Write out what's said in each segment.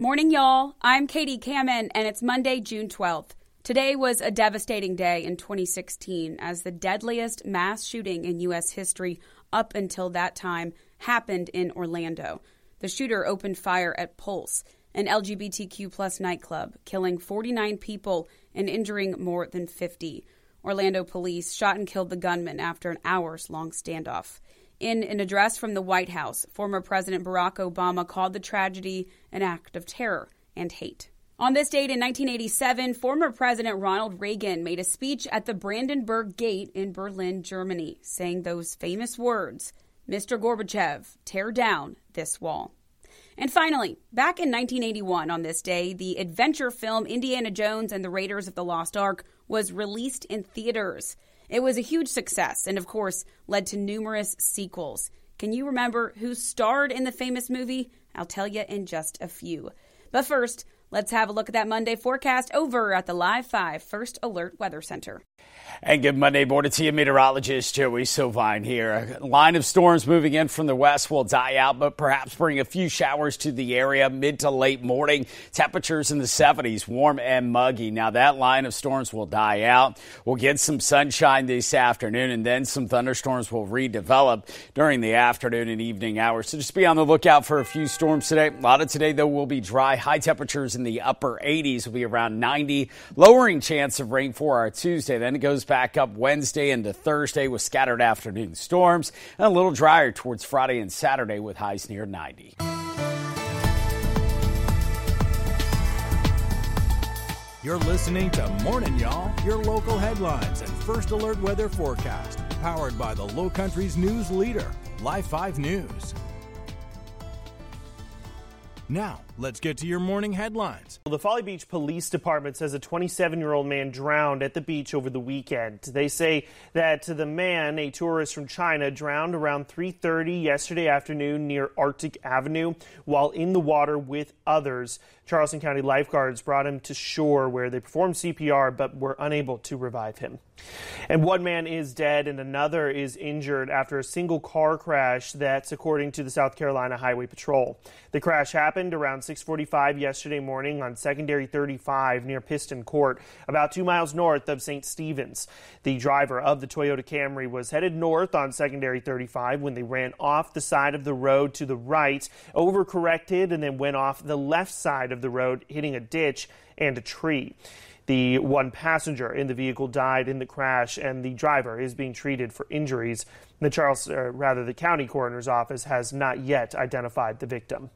Morning, y'all. I'm Katie Kamen, and it's Monday, June 12th. Today was a devastating day in 2016 as the deadliest mass shooting in U.S. history up until that time happened in Orlando. The shooter opened fire at Pulse, an LGBTQ plus nightclub, killing 49 people and injuring more than 50. Orlando police shot and killed the gunman after an hours long standoff. In an address from the White House, former President Barack Obama called the tragedy an act of terror and hate. On this date in 1987, former President Ronald Reagan made a speech at the Brandenburg Gate in Berlin, Germany, saying those famous words Mr. Gorbachev, tear down this wall. And finally, back in 1981 on this day, the adventure film Indiana Jones and the Raiders of the Lost Ark was released in theaters. It was a huge success and, of course, led to numerous sequels. Can you remember who starred in the famous movie? I'll tell you in just a few. But first, let's have a look at that Monday forecast over at the Live 5 First Alert Weather Center. And good Monday morning to you, meteorologist Joey Sovine here. A line of storms moving in from the west will die out, but perhaps bring a few showers to the area mid to late morning. Temperatures in the 70s, warm and muggy. Now that line of storms will die out. We'll get some sunshine this afternoon, and then some thunderstorms will redevelop during the afternoon and evening hours. So just be on the lookout for a few storms today. A lot of today, though, will be dry. High temperatures in the upper 80s will be around 90. Lowering chance of rain for our Tuesday. Then it goes back up Wednesday into Thursday with scattered afternoon storms and a little drier towards Friday and Saturday with highs near 90. You're listening to Morning Y'all, your local headlines and first alert weather forecast, powered by the Low Country's news leader, Live 5 News. Now, let's get to your morning headlines. The Folly Beach Police Department says a 27 year old man drowned at the beach over the weekend. They say that the man, a tourist from China, drowned around 3:30 yesterday afternoon near Arctic Avenue while in the water with others. Charleston County lifeguards brought him to shore where they performed CPR but were unable to revive him. And one man is dead and another is injured after a single car crash that's according to the South Carolina Highway Patrol. The crash happened around 6:45 yesterday morning on Secondary 35 near Piston Court, about 2 miles north of St. Stephen's. The driver of the Toyota Camry was headed north on Secondary 35 when they ran off the side of the road to the right, overcorrected and then went off the left side of the road, hitting a ditch and a tree. The one passenger in the vehicle died in the crash, and the driver is being treated for injuries. The Charles, uh, rather, the county coroner's office has not yet identified the victim.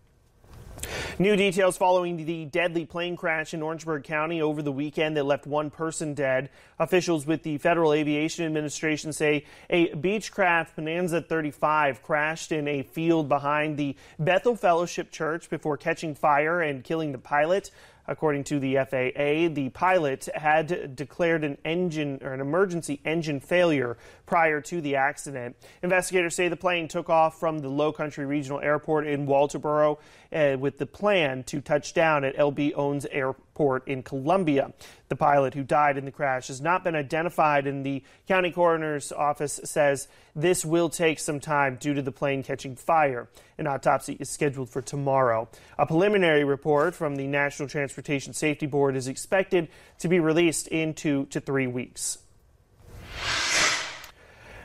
New details following the deadly plane crash in Orangeburg County over the weekend that left one person dead. Officials with the Federal Aviation Administration say a Beechcraft Bonanza 35 crashed in a field behind the Bethel Fellowship Church before catching fire and killing the pilot. According to the FAA, the pilot had declared an engine or an emergency engine failure prior to the accident. Investigators say the plane took off from the Low Country Regional Airport in Walterboro uh, with the plan to touch down at LB Owens Airport in Columbia. The pilot who died in the crash has not been identified, and the county coroner's office says this will take some time due to the plane catching fire. An autopsy is scheduled for tomorrow. A preliminary report from the National Transportation Safety Board is expected to be released in two to three weeks.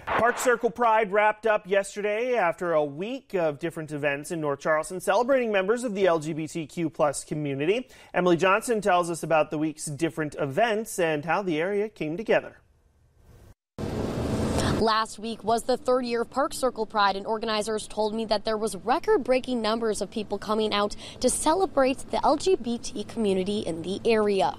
Park Circle Pride wrapped up yesterday after a week of different events in North Charleston celebrating members of the LGBTQ plus community. Emily Johnson tells us about the week's different events and how the area came together. Last week was the third year of Park Circle Pride, and organizers told me that there was record-breaking numbers of people coming out to celebrate the LGBT community in the area.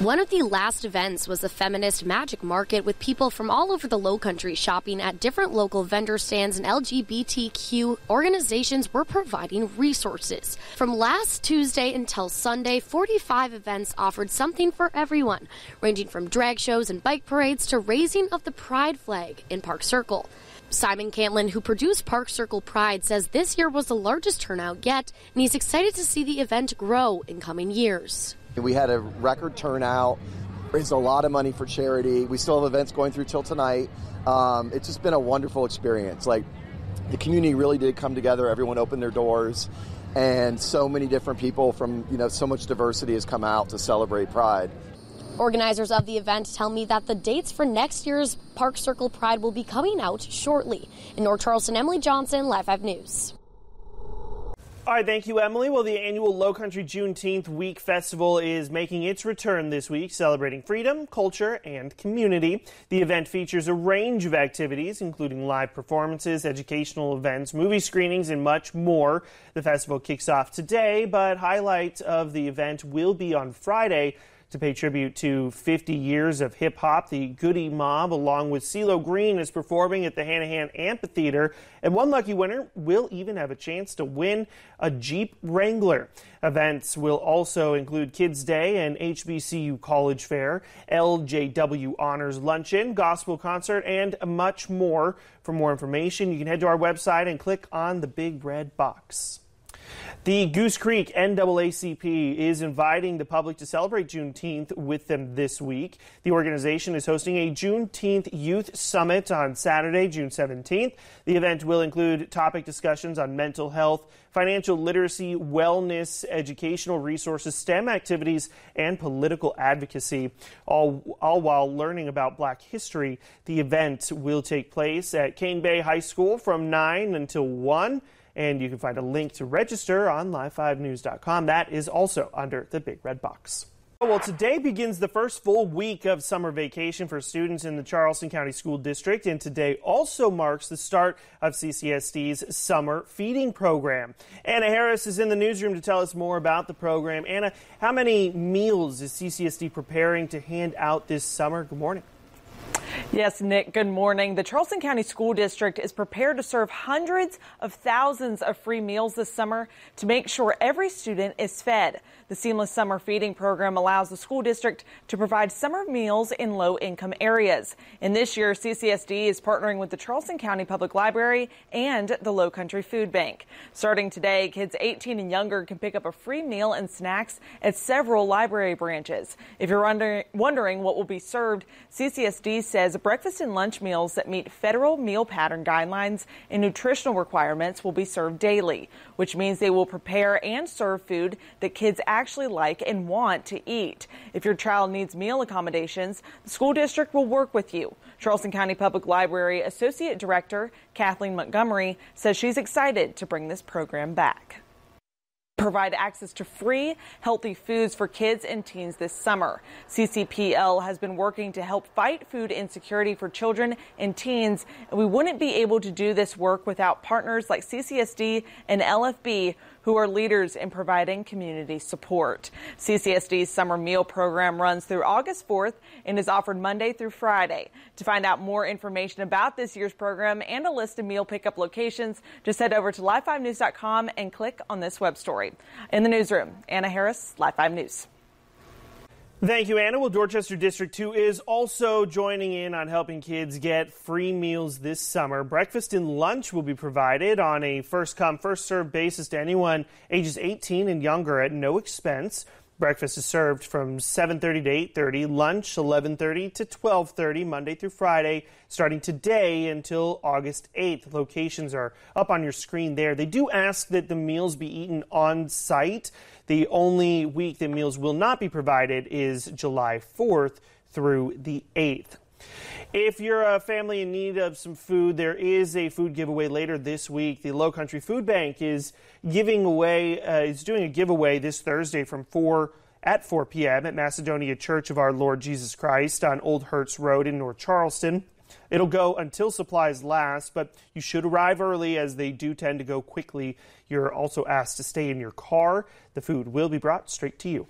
One of the last events was a feminist magic market with people from all over the low country shopping at different local vendor stands and LGBTQ organizations were providing resources. From last Tuesday until Sunday, 45 events offered something for everyone, ranging from drag shows and bike parades to raising of the pride flag in Park Circle. Simon Cantlin, who produced Park Circle Pride, says this year was the largest turnout yet, and he's excited to see the event grow in coming years. We had a record turnout, raised a lot of money for charity. We still have events going through till tonight. Um, it's just been a wonderful experience. Like the community really did come together. Everyone opened their doors, and so many different people from you know so much diversity has come out to celebrate Pride. Organizers of the event tell me that the dates for next year's Park Circle Pride will be coming out shortly. In North Charleston, Emily Johnson, Live 5 News. All right, thank you, Emily. Well, the annual Low Country Juneteenth Week Festival is making its return this week, celebrating freedom, culture, and community. The event features a range of activities, including live performances, educational events, movie screenings, and much more. The festival kicks off today, but highlights of the event will be on Friday to pay tribute to 50 years of hip hop. The Goodie Mob, along with CeeLo Green, is performing at the Hanahan Amphitheater, and one lucky winner will even have a chance to win a Jeep Wrangler. Events will also include Kids Day and HBCU College Fair, LJW Honors Luncheon, Gospel Concert, and much more. For more information, you can head to our website and click on the big red box. The Goose Creek NAACP is inviting the public to celebrate Juneteenth with them this week. The organization is hosting a Juneteenth Youth Summit on Saturday, June 17th. The event will include topic discussions on mental health, financial literacy, wellness, educational resources, STEM activities, and political advocacy, all, all while learning about black history. The event will take place at Cane Bay High School from 9 until 1 and you can find a link to register on live5news.com. That is also under the big red box. Well, today begins the first full week of summer vacation for students in the Charleston County School District, and today also marks the start of CCSD's summer feeding program. Anna Harris is in the newsroom to tell us more about the program. Anna, how many meals is CCSD preparing to hand out this summer? Good morning. Yes, Nick, good morning. The Charleston County School District is prepared to serve hundreds of thousands of free meals this summer to make sure every student is fed. The Seamless Summer Feeding Program allows the school district to provide summer meals in low income areas. And this year, CCSD is partnering with the Charleston County Public Library and the Low Country Food Bank. Starting today, kids 18 and younger can pick up a free meal and snacks at several library branches. If you're under, wondering what will be served, CCSD says breakfast and lunch meals that meet federal meal pattern guidelines and nutritional requirements will be served daily, which means they will prepare and serve food that kids actually like and want to eat. If your child needs meal accommodations, the school district will work with you. Charleston County Public Library Associate Director Kathleen Montgomery says she's excited to bring this program back provide access to free, healthy foods for kids and teens this summer. CCPL has been working to help fight food insecurity for children and teens, and we wouldn't be able to do this work without partners like CCSD and LFB who are leaders in providing community support. CCSD's summer meal program runs through August 4th and is offered Monday through Friday. To find out more information about this year's program and a list of meal pickup locations, just head over to live5news.com and click on this web story. In the newsroom, Anna Harris, Live 5 News. Thank you, Anna. Well, Dorchester District 2 is also joining in on helping kids get free meals this summer. Breakfast and lunch will be provided on a first come, first served basis to anyone ages 18 and younger at no expense. Breakfast is served from 7:30 to 8:30, lunch 11:30 to 12:30 Monday through Friday, starting today until August 8th. Locations are up on your screen there. They do ask that the meals be eaten on site. The only week that meals will not be provided is July 4th through the 8th. If you're a family in need of some food, there is a food giveaway later this week. The Low Country Food Bank is giving away, uh, is doing a giveaway this Thursday from 4 at 4 p.m. at Macedonia Church of Our Lord Jesus Christ on Old Hertz Road in North Charleston. It'll go until supplies last, but you should arrive early as they do tend to go quickly. You're also asked to stay in your car. The food will be brought straight to you.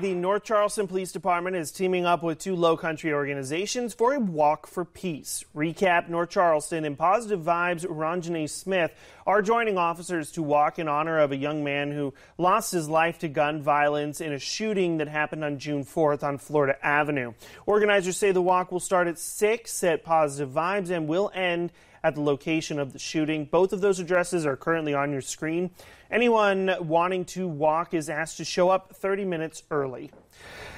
The North Charleston Police Department is teaming up with two low country organizations for a walk for peace. Recap North Charleston and Positive Vibes Ronjanae Smith are joining officers to walk in honor of a young man who lost his life to gun violence in a shooting that happened on June 4th on Florida Avenue. Organizers say the walk will start at 6 at Positive Vibes and will end at the location of the shooting. Both of those addresses are currently on your screen. Anyone wanting to walk is asked to show up 30 minutes early.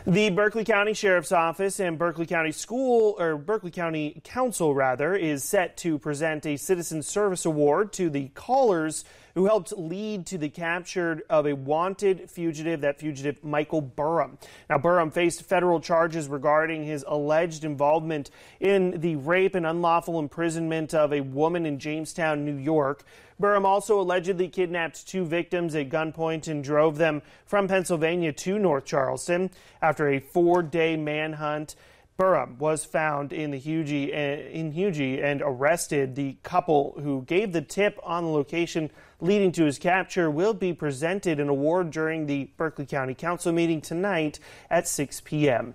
The Berkeley County Sheriff's Office and Berkeley County School, or Berkeley County Council rather, is set to present a Citizen Service Award to the callers who helped lead to the capture of a wanted fugitive, that fugitive Michael Burham. Now, Burham faced federal charges regarding his alleged involvement in the rape and unlawful imprisonment of a woman in Jamestown, New York. Burham also allegedly kidnapped two victims at gunpoint and drove them from Pennsylvania to North Charleston. After a four day manhunt, Burham was found in the Huger eh, in Huger and arrested. The couple who gave the tip on the location leading to his capture will be presented an award during the Berkeley County Council meeting tonight at 6 p.m.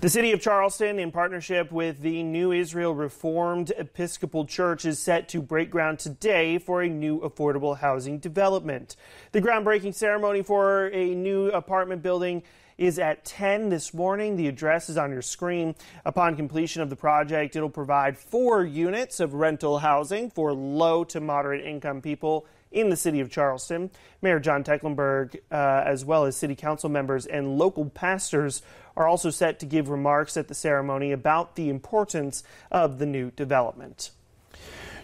The city of Charleston, in partnership with the New Israel Reformed Episcopal Church, is set to break ground today for a new affordable housing development. The groundbreaking ceremony for a new apartment building is at 10 this morning. The address is on your screen. Upon completion of the project, it'll provide four units of rental housing for low to moderate income people in the city of Charleston. Mayor John Tecklenburg, uh, as well as city council members and local pastors, are also set to give remarks at the ceremony about the importance of the new development.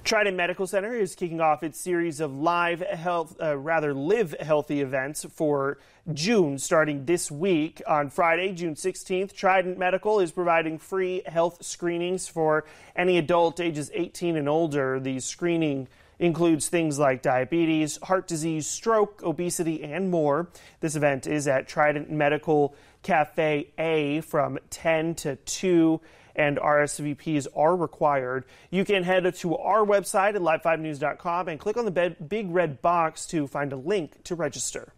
Trident Medical Center is kicking off its series of live health, uh, rather live healthy events for June, starting this week. On Friday, June 16th, Trident Medical is providing free health screenings for any adult ages 18 and older. The screening includes things like diabetes, heart disease, stroke, obesity, and more. This event is at Trident Medical Cafe A from 10 to 2 and RSVPs are required. You can head to our website at live5news.com and click on the big red box to find a link to register.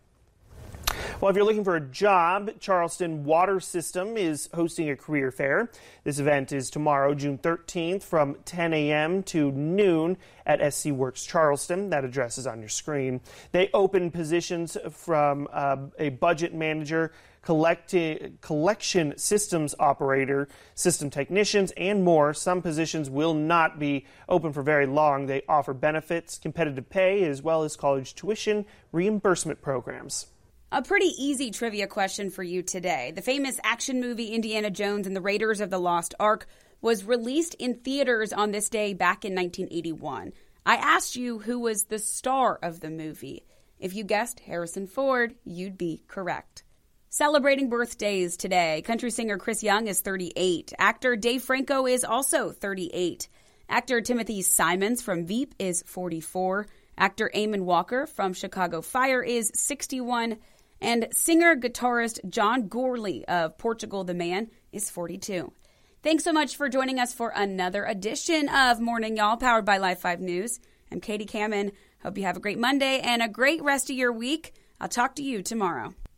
Well, if you're looking for a job, Charleston Water System is hosting a career fair. This event is tomorrow, June 13th, from 10 a.m. to noon at SC Works Charleston. That address is on your screen. They open positions from uh, a budget manager, collection systems operator, system technicians, and more. Some positions will not be open for very long. They offer benefits, competitive pay, as well as college tuition reimbursement programs. A pretty easy trivia question for you today. The famous action movie Indiana Jones and the Raiders of the Lost Ark was released in theaters on this day back in 1981. I asked you who was the star of the movie. If you guessed Harrison Ford, you'd be correct. Celebrating birthdays today, country singer Chris Young is 38. Actor Dave Franco is also 38. Actor Timothy Simons from Veep is 44. Actor Eamonn Walker from Chicago Fire is 61. And singer guitarist John Gourley of Portugal the Man is 42. Thanks so much for joining us for another edition of Morning Y'all, powered by Live 5 News. I'm Katie Kamen. Hope you have a great Monday and a great rest of your week. I'll talk to you tomorrow.